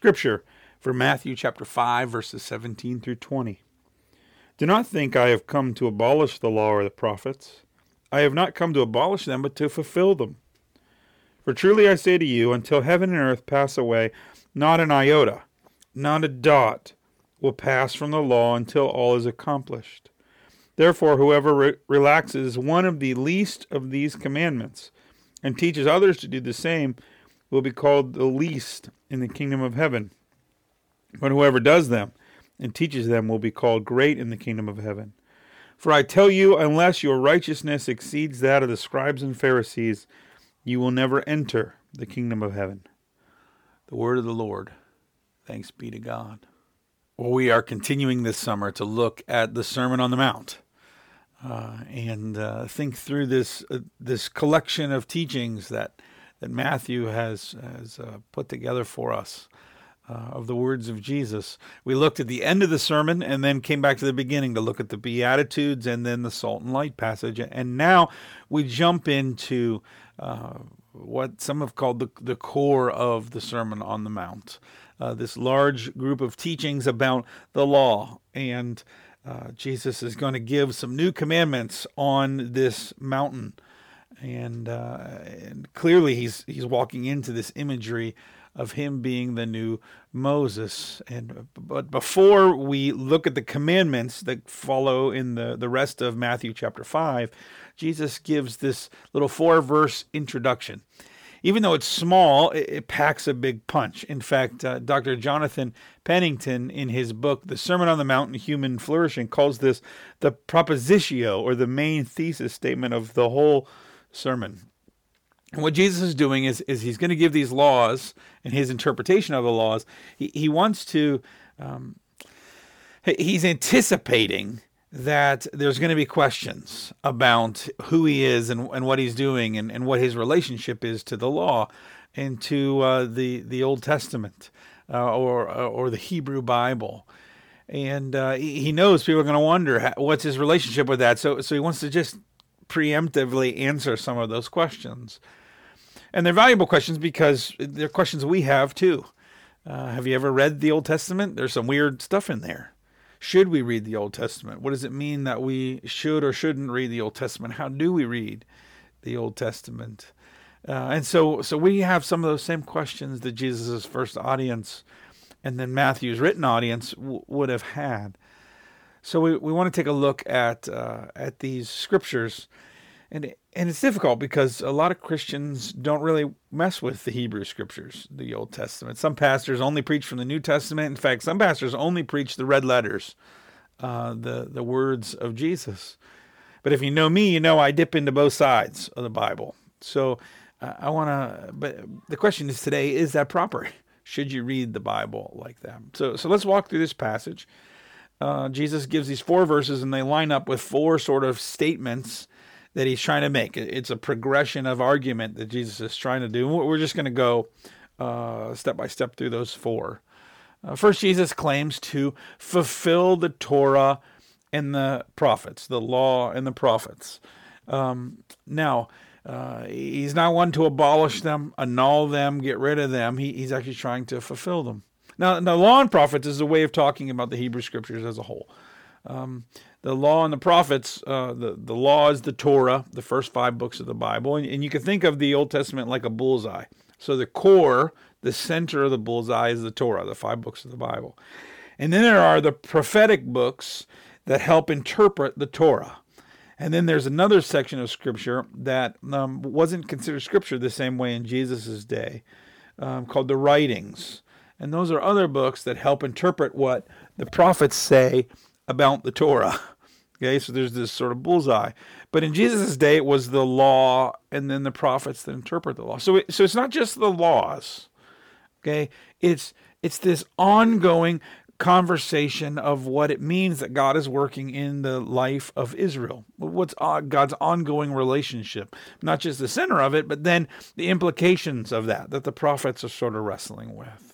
scripture for Matthew chapter 5, verses 17 through 20. Do not think I have come to abolish the law or the prophets. I have not come to abolish them, but to fulfill them. For truly I say to you, until heaven and earth pass away, not an iota, not a dot will pass from the law until all is accomplished. Therefore, whoever re- relaxes one of the least of these commandments and teaches others to do the same will be called the least in the kingdom of heaven. But whoever does them and teaches them will be called great in the kingdom of heaven. For I tell you, unless your righteousness exceeds that of the scribes and Pharisees, you will never enter the kingdom of heaven. The word of the Lord. Thanks be to God. Well, we are continuing this summer to look at the Sermon on the Mount uh, and uh, think through this uh, this collection of teachings that that Matthew has has uh, put together for us uh, of the words of Jesus. We looked at the end of the sermon and then came back to the beginning to look at the Beatitudes and then the Salt and Light passage. And now we jump into uh, what some have called the, the core of the Sermon on the Mount. Uh, this large group of teachings about the law. And uh, Jesus is going to give some new commandments on this mountain. And, uh, and clearly, he's, he's walking into this imagery of him being the new Moses. And but before we look at the commandments that follow in the, the rest of Matthew chapter 5, Jesus gives this little four verse introduction. Even though it's small, it, it packs a big punch. In fact, uh, Dr. Jonathan Pennington, in his book, The Sermon on the Mount Human Flourishing, calls this the propositio or the main thesis statement of the whole sermon. And what Jesus is doing is, is he's going to give these laws and his interpretation of the laws. He, he wants to, um, he's anticipating that there's going to be questions about who he is and, and what he's doing and, and what his relationship is to the law and to uh, the, the Old Testament uh, or, or the Hebrew Bible. And uh, he knows people are going to wonder what's his relationship with that. So, so he wants to just preemptively answer some of those questions. And they're valuable questions because they're questions we have too. Uh, have you ever read the Old Testament? There's some weird stuff in there. Should we read the Old Testament? What does it mean that we should or shouldn't read the Old Testament? How do we read the Old Testament? Uh, and so, so we have some of those same questions that Jesus' first audience and then Matthew's written audience w- would have had. So we, we want to take a look at uh, at these scriptures and and it's difficult because a lot of Christians don't really mess with the Hebrew scriptures, the Old Testament. Some pastors only preach from the New Testament. In fact, some pastors only preach the red letters, uh, the the words of Jesus. But if you know me, you know I dip into both sides of the Bible. So uh, I want to. But the question is today: Is that proper? Should you read the Bible like that? So so let's walk through this passage. Uh, Jesus gives these four verses, and they line up with four sort of statements that he's trying to make. It's a progression of argument that Jesus is trying to do. We're just going to go uh, step by step through those four. Uh, first, Jesus claims to fulfill the Torah and the prophets, the law and the prophets. Um, now, uh, he's not one to abolish them, annul them, get rid of them. He, he's actually trying to fulfill them. Now, the law and prophets is a way of talking about the Hebrew scriptures as a whole. Um, the law and the prophets, uh, the, the law is the Torah, the first five books of the Bible. And, and you can think of the Old Testament like a bullseye. So the core, the center of the bullseye is the Torah, the five books of the Bible. And then there are the prophetic books that help interpret the Torah. And then there's another section of Scripture that um, wasn't considered Scripture the same way in Jesus' day, um, called the writings. And those are other books that help interpret what the prophets say about the Torah. Okay, so there's this sort of bullseye. But in Jesus' day, it was the law and then the prophets that interpret the law. So, it, so it's not just the laws. Okay, it's it's this ongoing conversation of what it means that God is working in the life of Israel. What's God's ongoing relationship? Not just the center of it, but then the implications of that that the prophets are sort of wrestling with.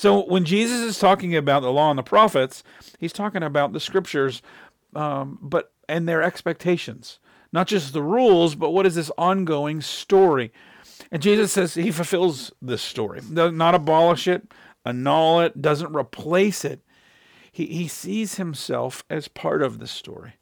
So when Jesus is talking about the law and the prophets, he's talking about the scriptures, um, but and their expectations, not just the rules, but what is this ongoing story? And Jesus says he fulfills this story, not abolish it, annul it, doesn't replace it. He, he sees himself as part of the story.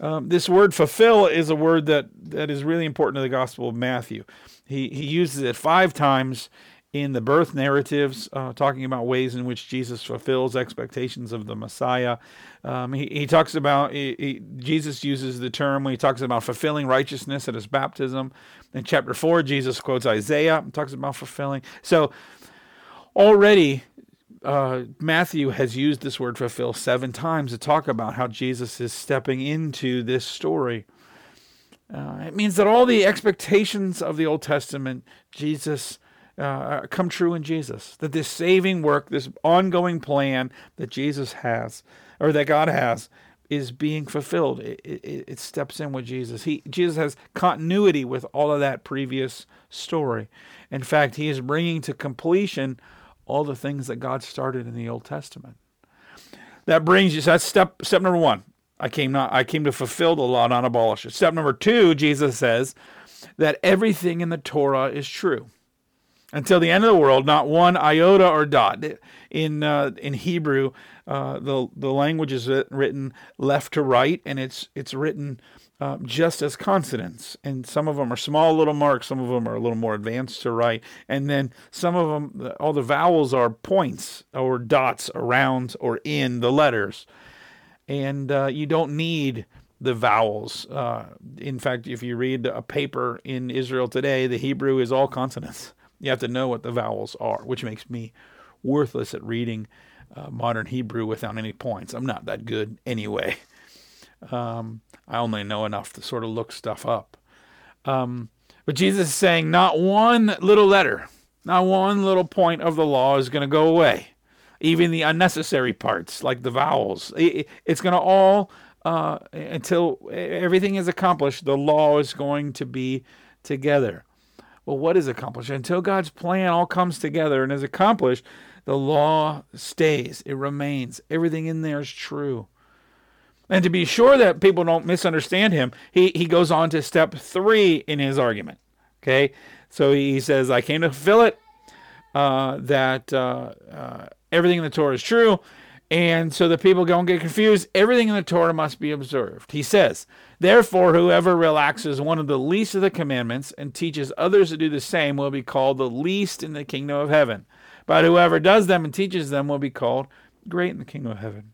Um, this word fulfill is a word that, that is really important to the Gospel of Matthew. He, he uses it five times in the birth narratives, uh, talking about ways in which Jesus fulfills expectations of the Messiah. Um, he, he talks about, he, he, Jesus uses the term when he talks about fulfilling righteousness at his baptism. In chapter 4, Jesus quotes Isaiah, and talks about fulfilling. So already, uh, Matthew has used this word fulfill seven times to talk about how Jesus is stepping into this story. Uh, it means that all the expectations of the Old Testament, Jesus uh, come true in Jesus. That this saving work, this ongoing plan that Jesus has, or that God has, is being fulfilled. It, it, it, steps in with Jesus. He Jesus has continuity with all of that previous story. In fact, he is bringing to completion all the things that God started in the Old Testament. That brings you. So that's step step number one. I came not. I came to fulfill the law, not abolish it. Step number two. Jesus says that everything in the Torah is true until the end of the world, not one iota or dot. In uh, in Hebrew, uh, the the language is written left to right, and it's it's written uh, just as consonants. And some of them are small little marks, some of them are a little more advanced to right, and then some of them, all the vowels are points or dots around or in the letters, and uh, you don't need the vowels. Uh, in fact, if you read a paper in Israel today, the Hebrew is all consonants. You have to know what the vowels are, which makes me worthless at reading uh, modern Hebrew without any points. I'm not that good anyway. Um, I only know enough to sort of look stuff up. Um, but Jesus is saying not one little letter, not one little point of the law is going to go away. Even the unnecessary parts, like the vowels, it's going to all, uh, until everything is accomplished, the law is going to be together. Well, what is accomplished? Until God's plan all comes together and is accomplished, the law stays, it remains. Everything in there is true. And to be sure that people don't misunderstand him, he, he goes on to step three in his argument. Okay, so he says, I came to fulfill it, uh, that uh, uh, everything in the Torah is true. And so the people don't get confused. Everything in the Torah must be observed. He says, Therefore, whoever relaxes one of the least of the commandments and teaches others to do the same will be called the least in the kingdom of heaven. But whoever does them and teaches them will be called great in the kingdom of heaven.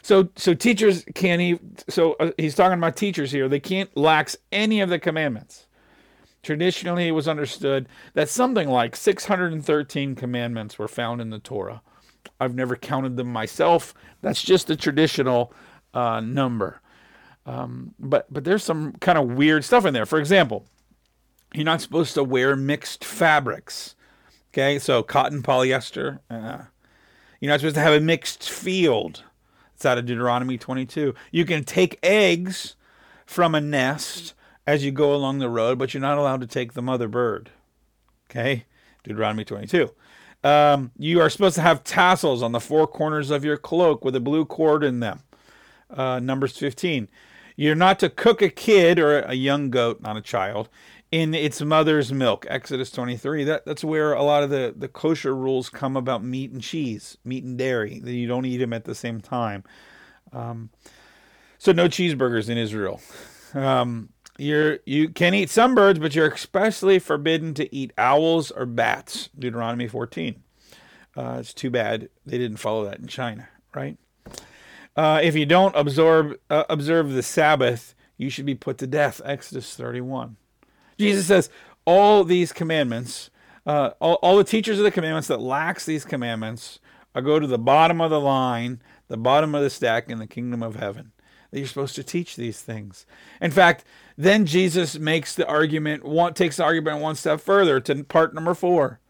So, so teachers can't even, so uh, he's talking about teachers here. They can't lax any of the commandments. Traditionally, it was understood that something like 613 commandments were found in the Torah. I've never counted them myself. That's just a traditional uh, number. Um, but but there's some kind of weird stuff in there. For example, you're not supposed to wear mixed fabrics. Okay, so cotton, polyester. Uh, you're not supposed to have a mixed field. It's out of Deuteronomy 22. You can take eggs from a nest as you go along the road, but you're not allowed to take the mother bird. Okay, Deuteronomy 22. Um, you are supposed to have tassels on the four corners of your cloak with a blue cord in them. Uh, Numbers 15. You're not to cook a kid or a young goat, not a child, in its mother's milk. Exodus 23. That, that's where a lot of the, the kosher rules come about meat and cheese, meat and dairy, that you don't eat them at the same time. Um, so no cheeseburgers in Israel. Um, you're you can eat some birds, but you're especially forbidden to eat owls or bats. Deuteronomy 14. Uh, it's too bad they didn't follow that in China, right? Uh, if you don't absorb, uh, observe the Sabbath, you should be put to death. Exodus 31. Jesus says, all these commandments, uh, all, all the teachers of the commandments that lacks these commandments are go to the bottom of the line, the bottom of the stack in the kingdom of heaven. That you're supposed to teach these things. In fact, then Jesus makes the argument, one, takes the argument one step further to part number four.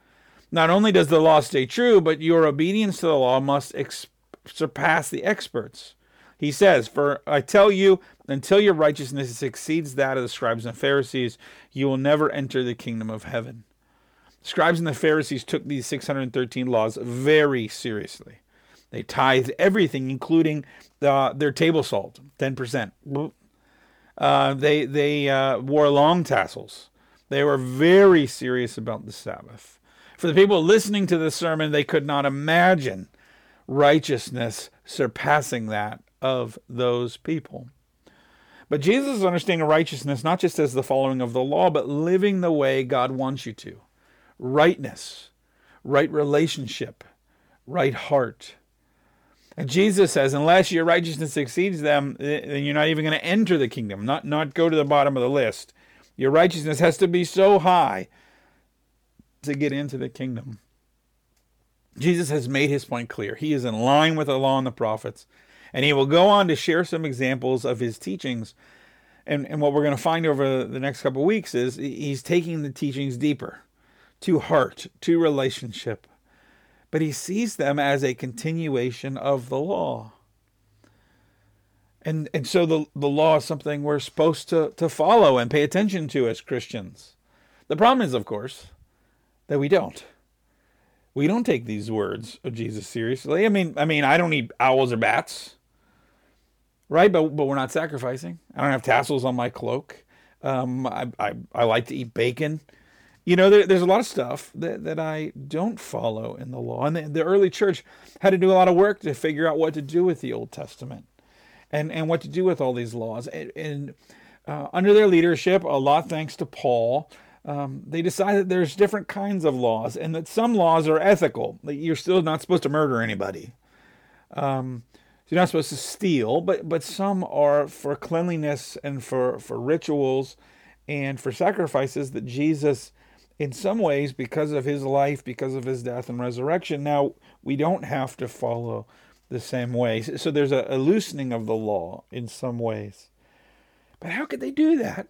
Not only does the law stay true, but your obedience to the law must expand surpass the experts. He says, For I tell you, until your righteousness exceeds that of the scribes and Pharisees, you will never enter the kingdom of heaven. Scribes and the Pharisees took these 613 laws very seriously. They tithed everything, including uh, their table salt, 10%. Uh, they they uh, wore long tassels. They were very serious about the Sabbath. For the people listening to the sermon, they could not imagine righteousness surpassing that of those people. But Jesus is understanding righteousness not just as the following of the law, but living the way God wants you to. Rightness, right relationship, right heart. And Jesus says, unless your righteousness exceeds them, then you're not even going to enter the kingdom, not, not go to the bottom of the list. Your righteousness has to be so high to get into the kingdom. Jesus has made his point clear. He is in line with the law and the prophets. And he will go on to share some examples of his teachings. And, and what we're going to find over the next couple of weeks is he's taking the teachings deeper to heart, to relationship. But he sees them as a continuation of the law. And, and so the, the law is something we're supposed to, to follow and pay attention to as Christians. The problem is, of course, that we don't we don't take these words of Jesus seriously. I mean, I mean, I don't eat owls or bats, right? But but we're not sacrificing. I don't have tassels on my cloak. Um, I, I I like to eat bacon. You know, there, there's a lot of stuff that, that I don't follow in the law, and the, the early church had to do a lot of work to figure out what to do with the Old Testament, and and what to do with all these laws. And, and uh, under their leadership, a lot thanks to Paul, um, they decide that there's different kinds of laws and that some laws are ethical. Like you're still not supposed to murder anybody. Um, you're not supposed to steal, but but some are for cleanliness and for for rituals and for sacrifices that Jesus, in some ways, because of his life, because of his death and resurrection, now we don't have to follow the same way. So there's a, a loosening of the law in some ways. But how could they do that?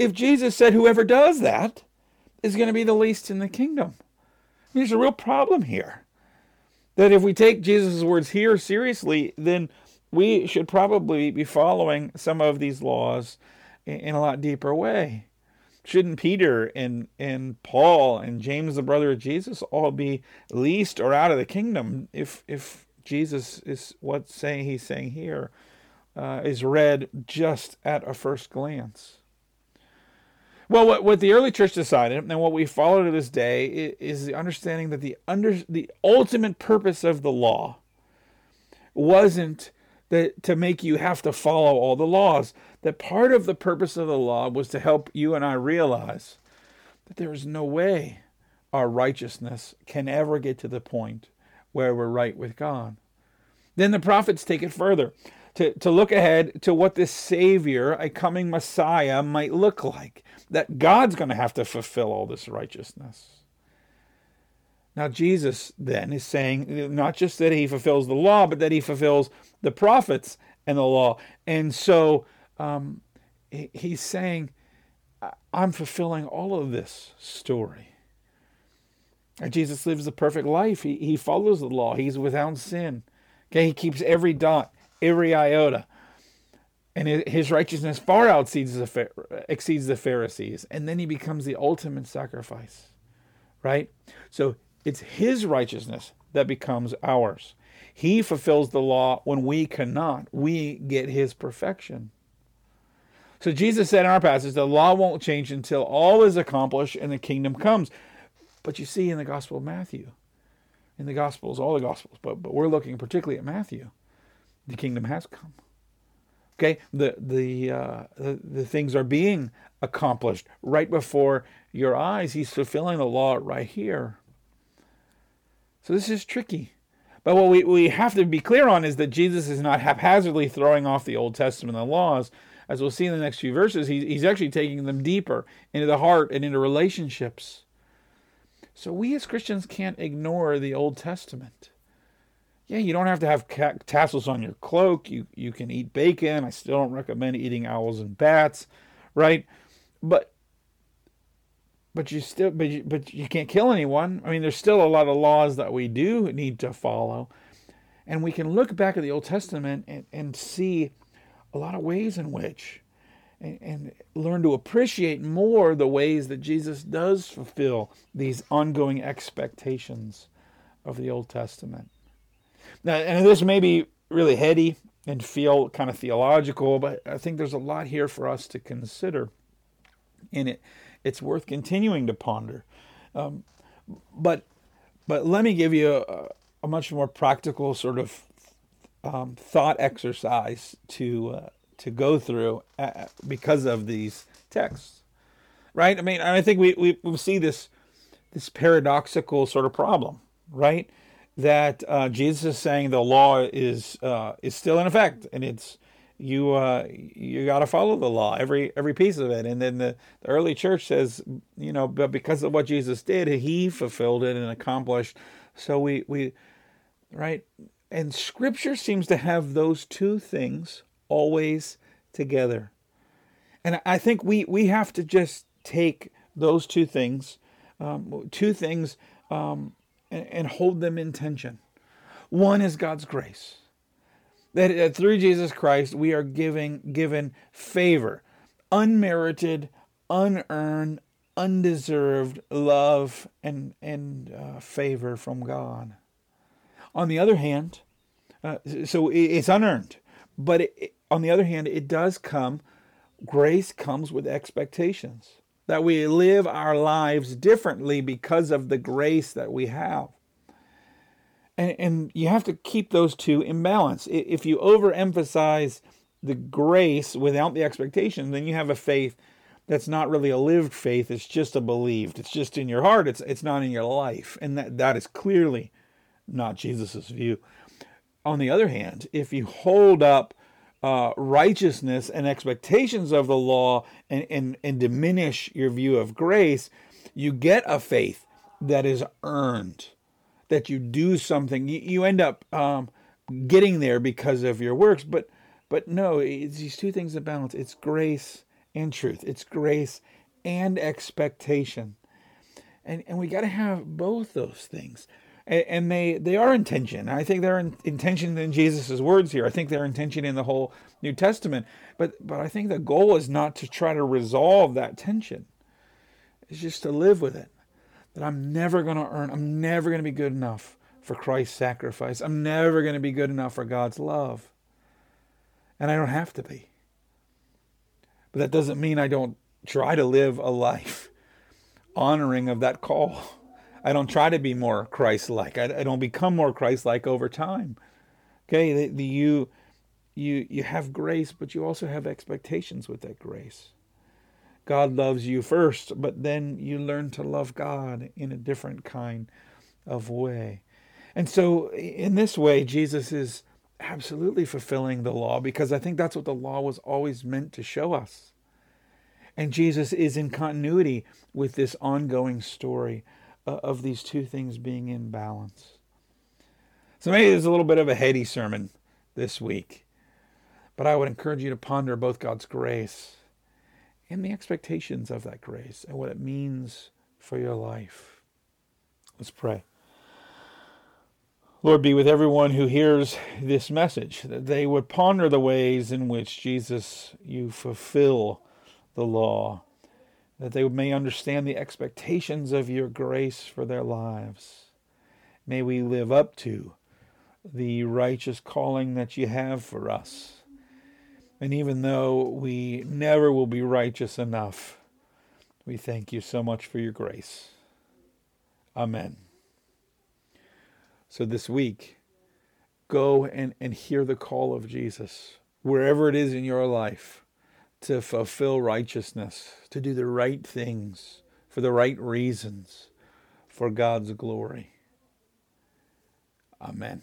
if Jesus said whoever does that is going to be the least in the kingdom. There's a real problem here. That if we take Jesus' words here seriously, then we should probably be following some of these laws in a lot deeper way. Shouldn't Peter and, and Paul and James, the brother of Jesus, all be least or out of the kingdom if if Jesus is what's saying he's saying here uh, is read just at a first glance? Well, what, what the early church decided, and what we follow to this day, is, the understanding that the under the ultimate purpose of the law wasn't that to make you have to follow all the laws. That part of the purpose of the law was to help you and I realize that there is no way our righteousness can ever get to the point where we're right with God. Then the prophets take it further to, to look ahead to what this Savior, a coming Messiah, might look like. That God's going to have to fulfill all this righteousness. Now, Jesus then is saying not just that he fulfills the law, but that he fulfills the prophets and the law. And so um, he's saying, I'm fulfilling all of this story. Jesus lives the perfect life. He, he follows the law. He's without sin. Okay, he keeps every dot every iota. And his righteousness far exceeds the, exceeds the Pharisees. And then he becomes the ultimate sacrifice, right? So it's his righteousness that becomes ours. He fulfills the law when we cannot. We get his perfection. So Jesus said in our passage, the law won't change until all is accomplished and the kingdom comes. But you see in the Gospel of Matthew, in the Gospels, all the Gospels, but, but we're looking particularly at Matthew the kingdom has come. Okay, the the, uh, the the things are being accomplished right before your eyes. He's fulfilling the law right here. So this is tricky. But what we, we have to be clear on is that Jesus is not haphazardly throwing off the Old Testament and the laws. As we'll see in the next few verses, he, he's actually taking them deeper into the heart and into relationships. So we as Christians can't ignore the Old Testament yeah, you don't have to have tassels on your cloak. You you can eat bacon. I still don't recommend eating owls and bats, right? But but you still but you, but you can't kill anyone. I mean, there's still a lot of laws that we do need to follow, and we can look back at the Old Testament and, and see a lot of ways in which and, and learn to appreciate more the ways that Jesus does fulfill these ongoing expectations of the Old Testament. Now, and this may be really heady and feel kind of theological, but I think there's a lot here for us to consider. in it, it's worth continuing to ponder. Um, but but let me give you a, a much more practical sort of um, thought exercise to uh, to go through uh, because of these texts, right? I mean, I think we, we, we see this this paradoxical sort of problem, right? That uh, Jesus is saying the law is uh, is still in effect, and it's you uh, you got to follow the law every every piece of it. And then the, the early church says, you know, but because of what Jesus did, He fulfilled it and accomplished. So we we right, and Scripture seems to have those two things always together. And I think we we have to just take those two things, um, two things, um, and, and hold them in tension. One is God's grace that through Jesus Christ we are giving given favor, unmerited, unearned, undeserved love and and uh, favor from God. On the other hand, uh, so it's unearned, but it, on the other hand, it does come. Grace comes with expectations that we live our lives differently because of the grace that we have and, and you have to keep those two in balance. If you overemphasize the grace without the expectation, then you have a faith that's not really a lived faith. It's just a believed. It's just in your heart. It's it's not in your life, and that that is clearly not Jesus's view. On the other hand, if you hold up uh, righteousness and expectations of the law and, and and diminish your view of grace, you get a faith that is earned that you do something. You, you end up um, getting there because of your works, but but no, it's these two things that balance. It's grace and truth. It's grace and expectation, and and we got to have both those things. And, and they they are intention. I think they're in, intention in Jesus' words here. I think they're intention in the whole New Testament. But but I think the goal is not to try to resolve that tension. It's just to live with it that I'm never going to earn, I'm never going to be good enough for Christ's sacrifice. I'm never going to be good enough for God's love. And I don't have to be. But that doesn't mean I don't try to live a life honoring of that call. I don't try to be more Christ like. I, I, don't become more Christ like over time. Okay, the, the, you you you have grace, but you also have expectations with that grace. God loves you first, but then you learn to love God in a different kind of way. And so, in this way, Jesus is absolutely fulfilling the law because I think that's what the law was always meant to show us. And Jesus is in continuity with this ongoing story uh, of these two things being in balance. So maybe there's a little bit of a heady sermon this week, but I would encourage you to ponder both God's grace and the expectations of that grace and what it means for your life. Let's pray. Lord, be with everyone who hears this message, that they would ponder the ways in which Jesus, you fulfill the law, that they may understand the expectations of your grace for their lives. May we live up to the righteous calling that you have for us and even though we never will be righteous enough, we thank you so much for your grace. Amen. So this week, go and, and hear the call of Jesus, wherever it is in your life, to fulfill righteousness, to do the right things for the right reasons, for God's glory. Amen.